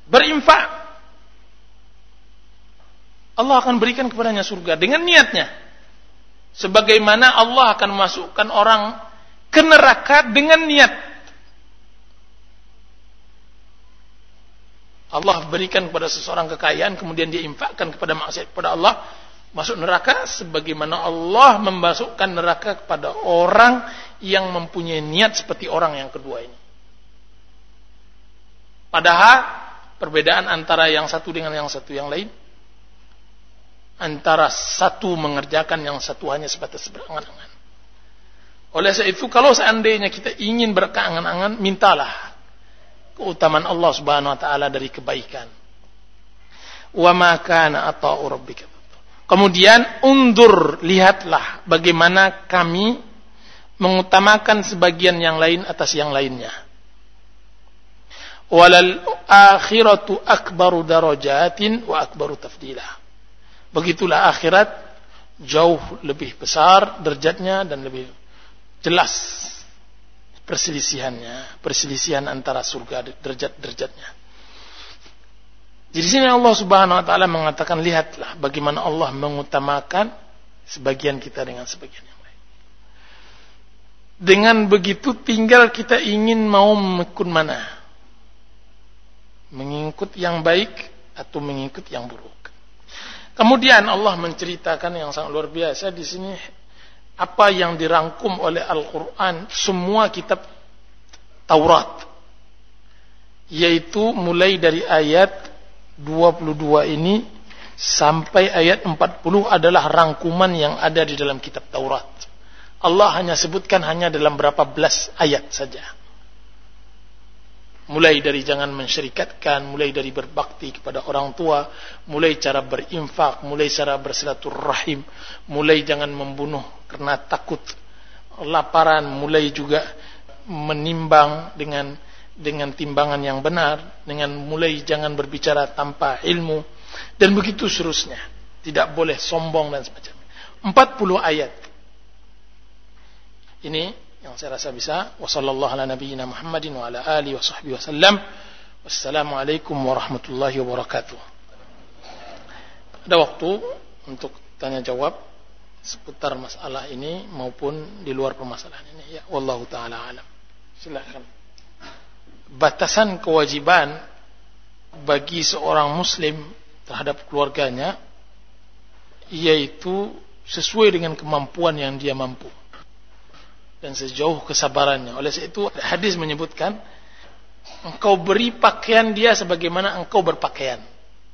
berinfak Allah akan berikan kepadanya surga dengan niatnya sebagaimana Allah akan memasukkan orang ke neraka dengan niat Allah berikan kepada seseorang kekayaan kemudian dia infakkan kepada maksiat kepada Allah masuk neraka sebagaimana Allah memasukkan neraka kepada orang yang mempunyai niat seperti orang yang kedua ini. Padahal perbedaan antara yang satu dengan yang satu yang lain antara satu mengerjakan yang satu hanya sebatas berangan-angan oleh sebab itu kalau seandainya kita ingin berkeangan-angan mintalah keutamaan Allah Subhanahu wa taala dari kebaikan. Wa ma kana ata'u rabbika. Kemudian undur lihatlah bagaimana kami mengutamakan sebagian yang lain atas yang lainnya. Walal akhiratu akbaru darajatin wa akbaru tafdila. Begitulah akhirat jauh lebih besar derajatnya dan lebih jelas perselisihannya, perselisihan antara surga derajat-derajatnya. Di sini Allah Subhanahu wa taala mengatakan lihatlah bagaimana Allah mengutamakan sebagian kita dengan sebagian yang lain. Dengan begitu tinggal kita ingin mau mekun mana mengikut yang baik atau mengikut yang buruk. Kemudian Allah menceritakan yang sangat luar biasa di sini apa yang dirangkum oleh Al-Qur'an semua kitab Taurat yaitu mulai dari ayat 22 ini sampai ayat 40 adalah rangkuman yang ada di dalam kitab Taurat. Allah hanya sebutkan hanya dalam berapa belas ayat saja. Mulai dari jangan mensyirikatkan, mulai dari berbakti kepada orang tua, mulai cara berinfak, mulai cara bersilaturahim, mulai jangan membunuh karena takut laparan, mulai juga menimbang dengan dengan timbangan yang benar, dengan mulai jangan berbicara tanpa ilmu dan begitu seterusnya. Tidak boleh sombong dan semacamnya. 40 ayat. Ini yang saya rasa bisa. Wa wassalamualaikum warahmatullahi wabarakatuh. Ada waktu untuk tanya jawab seputar masalah ini maupun di luar permasalahan ini. Ya wallahu taala alam. Silakan. Batasan kewajiban bagi seorang muslim terhadap keluarganya yaitu sesuai dengan kemampuan yang dia mampu dan sejauh kesabarannya. Oleh sebab itu hadis menyebutkan engkau beri pakaian dia sebagaimana engkau berpakaian.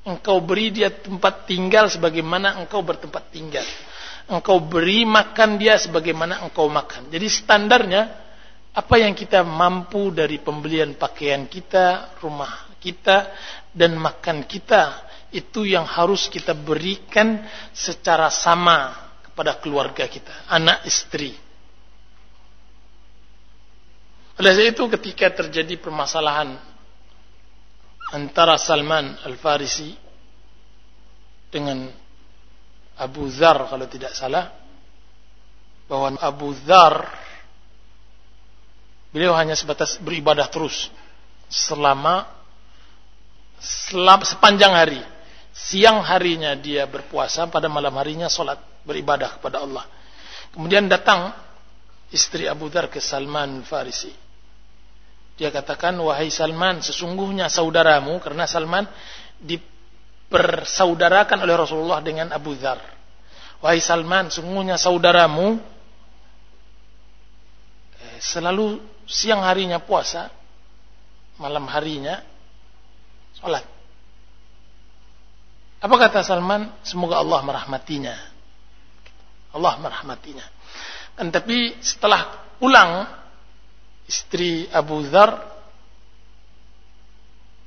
Engkau beri dia tempat tinggal sebagaimana engkau bertempat tinggal. Engkau beri makan dia sebagaimana engkau makan. Jadi standarnya apa yang kita mampu dari pembelian pakaian kita, rumah kita dan makan kita itu yang harus kita berikan secara sama kepada keluarga kita, anak istri oleh sebab itu ketika terjadi permasalahan antara Salman Al-Farisi dengan Abu Dhar kalau tidak salah bahwa Abu Dhar beliau hanya sebatas beribadah terus selama, selama sepanjang hari. Siang harinya dia berpuasa pada malam harinya solat beribadah kepada Allah. Kemudian datang istri Abu Dhar ke Salman Al Farisi Dia katakan, wahai Salman, sesungguhnya saudaramu, karena Salman dipersaudarakan oleh Rasulullah dengan Abu Dhar. Wahai Salman, sesungguhnya saudaramu eh, selalu siang harinya puasa, malam harinya sholat. Apa kata Salman? Semoga Allah merahmatinya. Allah merahmatinya. Dan tapi setelah pulang istri Abu Dhar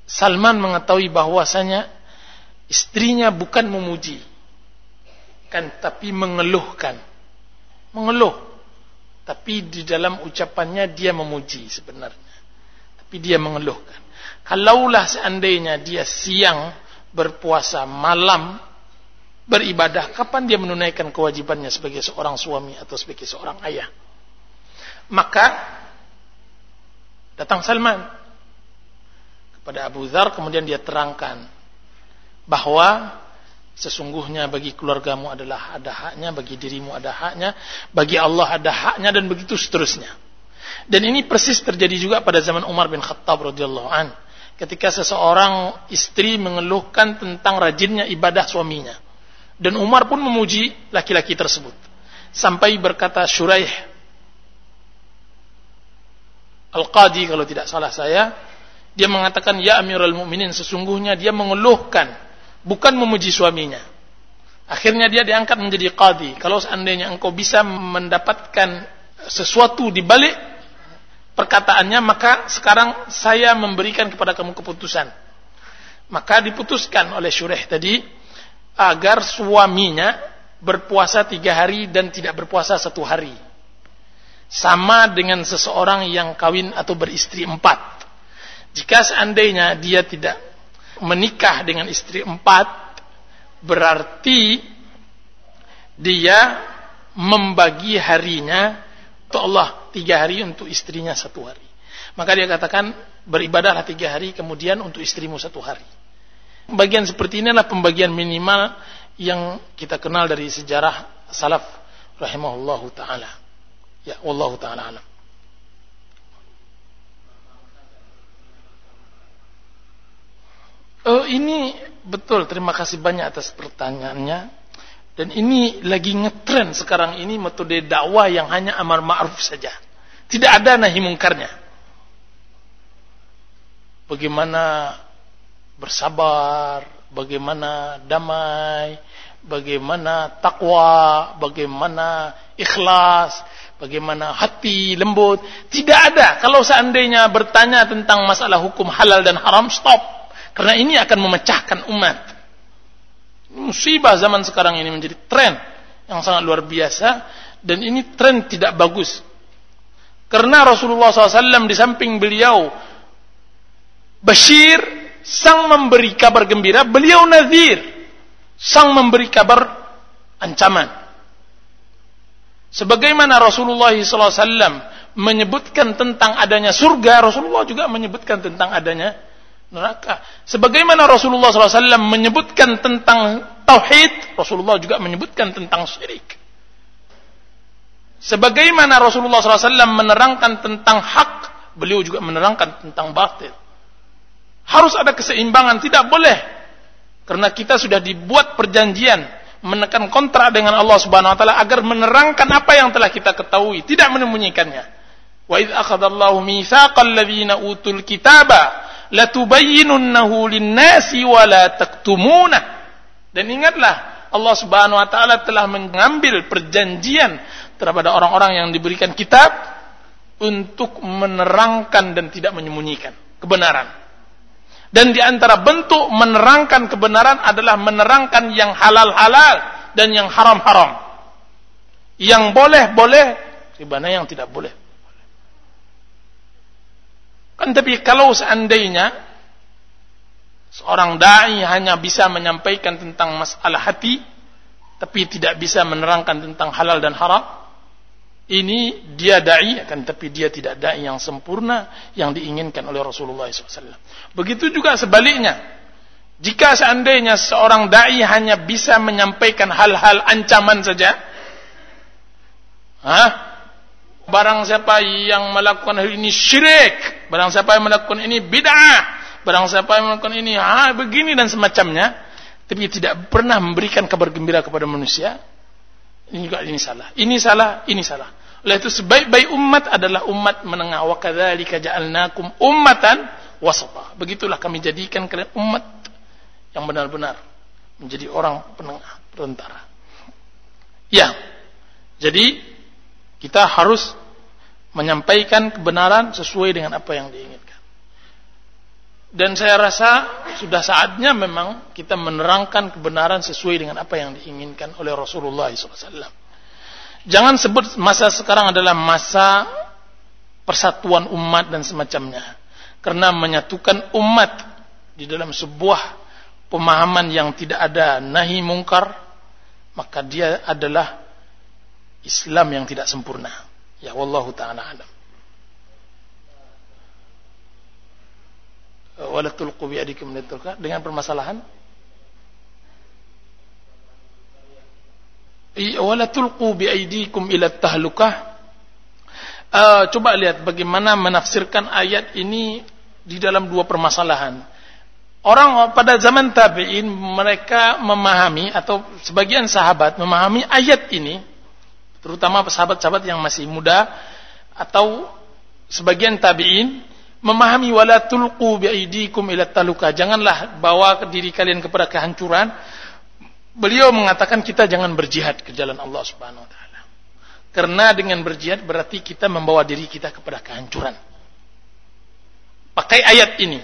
Salman mengetahui bahwasanya istrinya bukan memuji. Kan tapi mengeluhkan. Mengeluh. Tapi di dalam ucapannya dia memuji sebenarnya. Tapi dia mengeluhkan. Kalaulah seandainya dia siang berpuasa malam beribadah kapan dia menunaikan kewajibannya sebagai seorang suami atau sebagai seorang ayah maka Datang Salman kepada Abu Dhar kemudian dia terangkan bahwa sesungguhnya bagi keluargamu adalah ada haknya, bagi dirimu ada haknya, bagi Allah ada haknya dan begitu seterusnya. Dan ini persis terjadi juga pada zaman Umar bin Khattab radhiyallahu an. Ketika seseorang istri mengeluhkan tentang rajinnya ibadah suaminya. Dan Umar pun memuji laki-laki tersebut. Sampai berkata Syuraih Al-Qadi kalau tidak salah saya, dia mengatakan ya Amirul Mukminin sesungguhnya dia mengeluhkan bukan memuji suaminya. Akhirnya dia diangkat menjadi qadi. Kalau seandainya engkau bisa mendapatkan sesuatu di balik perkataannya, maka sekarang saya memberikan kepada kamu keputusan. Maka diputuskan oleh Syureh tadi agar suaminya berpuasa tiga hari dan tidak berpuasa satu hari sama dengan seseorang yang kawin atau beristri empat. Jika seandainya dia tidak menikah dengan istri empat, berarti dia membagi harinya untuk Allah tiga hari untuk istrinya satu hari. Maka dia katakan beribadahlah tiga hari kemudian untuk istrimu satu hari. Bagian seperti ini adalah pembagian minimal yang kita kenal dari sejarah salaf rahimahullahu taala. Ya, wallahu taala alam. Oh, ini betul. Terima kasih banyak atas pertanyaannya. Dan ini lagi ngetren sekarang ini metode dakwah yang hanya amar ma'ruf saja. Tidak ada nahi mungkarnya. Bagaimana bersabar, bagaimana damai, bagaimana takwa, bagaimana ikhlas, bagaimana hati lembut. Tidak ada. Kalau seandainya bertanya tentang masalah hukum halal dan haram, stop. Karena ini akan memecahkan umat. Musibah zaman sekarang ini menjadi tren yang sangat luar biasa dan ini tren tidak bagus. Karena Rasulullah SAW di samping beliau Bashir sang memberi kabar gembira, beliau Nazir sang memberi kabar ancaman. Sebagaimana Rasulullah SAW menyebutkan tentang adanya surga, Rasulullah juga menyebutkan tentang adanya neraka. Sebagaimana Rasulullah SAW menyebutkan tentang tauhid, Rasulullah juga menyebutkan tentang syirik. Sebagaimana Rasulullah SAW menerangkan tentang hak, beliau juga menerangkan tentang batil. Harus ada keseimbangan, tidak boleh. Karena kita sudah dibuat perjanjian menekan kontrak dengan Allah Subhanahu wa taala agar menerangkan apa yang telah kita ketahui, tidak menyembunyikannya. Wa idz akhadallahu mitsaqal ladzina utul kitaba latubayyinunnahu lin-nasi wa la taktumuna. Dan ingatlah Allah Subhanahu wa taala telah mengambil perjanjian terhadap orang-orang yang diberikan kitab untuk menerangkan dan tidak menyembunyikan kebenaran. Dan di antara bentuk menerangkan kebenaran adalah menerangkan yang halal-halal dan yang haram-haram. Yang boleh-boleh, ribana yang tidak boleh. Kan tapi kalau seandainya seorang dai hanya bisa menyampaikan tentang masalah hati tapi tidak bisa menerangkan tentang halal dan haram, ini dia dai akan tapi dia tidak dai yang sempurna yang diinginkan oleh Rasulullah SAW. Begitu juga sebaliknya. Jika seandainya seorang dai hanya bisa menyampaikan hal-hal ancaman saja, Hah? barang siapa yang melakukan hal ini syirik, barang siapa yang melakukan ini bid'ah, barang siapa yang melakukan ini begini dan semacamnya, tapi tidak pernah memberikan kabar gembira kepada manusia, ini juga ini salah. Ini salah, ini salah. Oleh itu sebaik-baik umat adalah umat menengah. Wa kadzalika ja'alnakum ummatan wasata. Begitulah kami jadikan kalian umat yang benar-benar menjadi orang penengah, perantara. Ya. Jadi kita harus menyampaikan kebenaran sesuai dengan apa yang diinginkan. Dan saya rasa sudah saatnya memang kita menerangkan kebenaran sesuai dengan apa yang diinginkan oleh Rasulullah SAW. Jangan sebut masa sekarang adalah masa persatuan umat dan semacamnya. Karena menyatukan umat di dalam sebuah pemahaman yang tidak ada nahi mungkar, maka dia adalah Islam yang tidak sempurna. Ya wallahu taala alam. Wala tulqu bi adikum dengan permasalahan? Wala tulqu bi aidikum ila tahlukah? Uh, coba lihat bagaimana menafsirkan ayat ini di dalam dua permasalahan. Orang pada zaman tabi'in mereka memahami atau sebagian sahabat memahami ayat ini terutama sahabat-sahabat yang masih muda atau sebagian tabi'in memahami wala tulqu biaidikum ila taluka. Janganlah bawa diri kalian kepada kehancuran. Beliau mengatakan kita jangan berjihad ke jalan Allah Subhanahu wa taala. Karena dengan berjihad berarti kita membawa diri kita kepada kehancuran. Pakai ayat ini.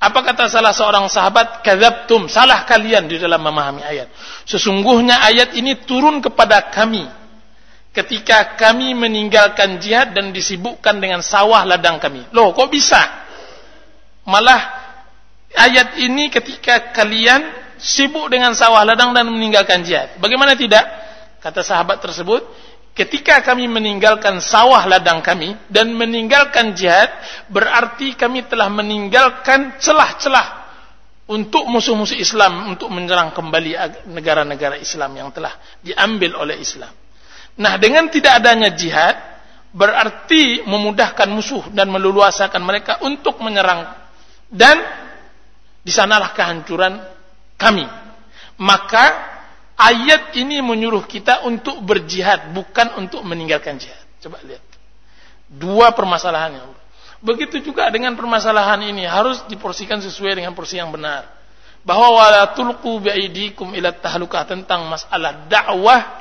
Apa kata salah seorang sahabat? Kadzabtum. Salah kalian di dalam memahami ayat. Sesungguhnya ayat ini turun kepada kami ketika kami meninggalkan jihad dan disibukkan dengan sawah ladang kami. Loh, kok bisa? Malah ayat ini ketika kalian sibuk dengan sawah ladang dan meninggalkan jihad. Bagaimana tidak? Kata sahabat tersebut, ketika kami meninggalkan sawah ladang kami dan meninggalkan jihad, berarti kami telah meninggalkan celah-celah untuk musuh-musuh Islam untuk menyerang kembali negara-negara Islam yang telah diambil oleh Islam. Nah, dengan tidak adanya jihad berarti memudahkan musuh dan meluasakan mereka untuk menyerang dan di sanalah kehancuran kami. Maka ayat ini menyuruh kita untuk berjihad bukan untuk meninggalkan jihad. Coba lihat. Dua permasalahannya. Begitu juga dengan permasalahan ini harus diporsikan sesuai dengan porsi yang benar. Bahwa wala tulqu biaidikum ila tentang masalah dakwah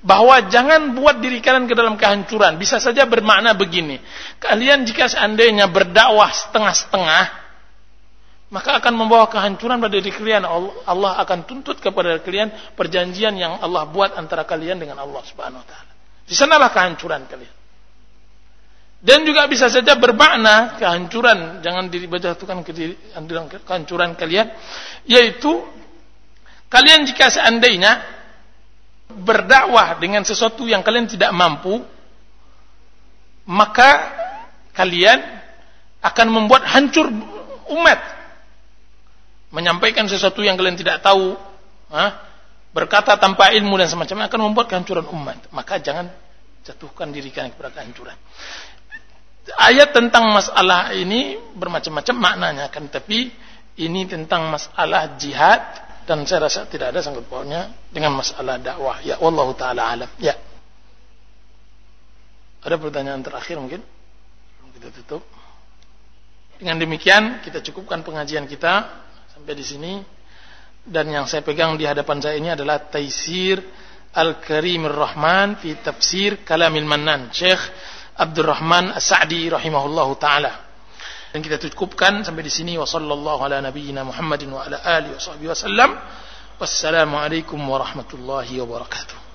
bahwa jangan buat diri kalian ke dalam kehancuran. Bisa saja bermakna begini. Kalian jika seandainya berdakwah setengah-setengah, maka akan membawa kehancuran pada diri kalian. Allah akan tuntut kepada kalian perjanjian yang Allah buat antara kalian dengan Allah Subhanahu wa taala. Di sanalah kehancuran kalian. Dan juga bisa saja bermakna kehancuran, jangan dibajatukan ke diri, kehancuran kalian, yaitu kalian jika seandainya berdakwah dengan sesuatu yang kalian tidak mampu, maka kalian akan membuat hancur umat. Menyampaikan sesuatu yang kalian tidak tahu, berkata tanpa ilmu dan semacamnya akan membuat kehancuran umat. Maka jangan jatuhkan diri kalian kepada kehancuran. Ayat tentang masalah ini bermacam-macam maknanya kan, tapi ini tentang masalah jihad dan saya rasa tidak ada sangkut pautnya dengan masalah dakwah. Ya wallahu taala alam. Ya. Ada pertanyaan terakhir mungkin? Kita tutup. Dengan demikian kita cukupkan pengajian kita sampai di sini. Dan yang saya pegang di hadapan saya ini adalah Taisir Al-Karimir Rahman fi tafsir Kalamil Mannan. Syekh Abdurrahman As-Sa'di rahimahullahu taala dan kita cukupkan sampai di sini wa sallallahu ala nabiyyina Muhammadin wa ala alihi wa sahbihi wasallam. Wassalamualaikum warahmatullahi wabarakatuh.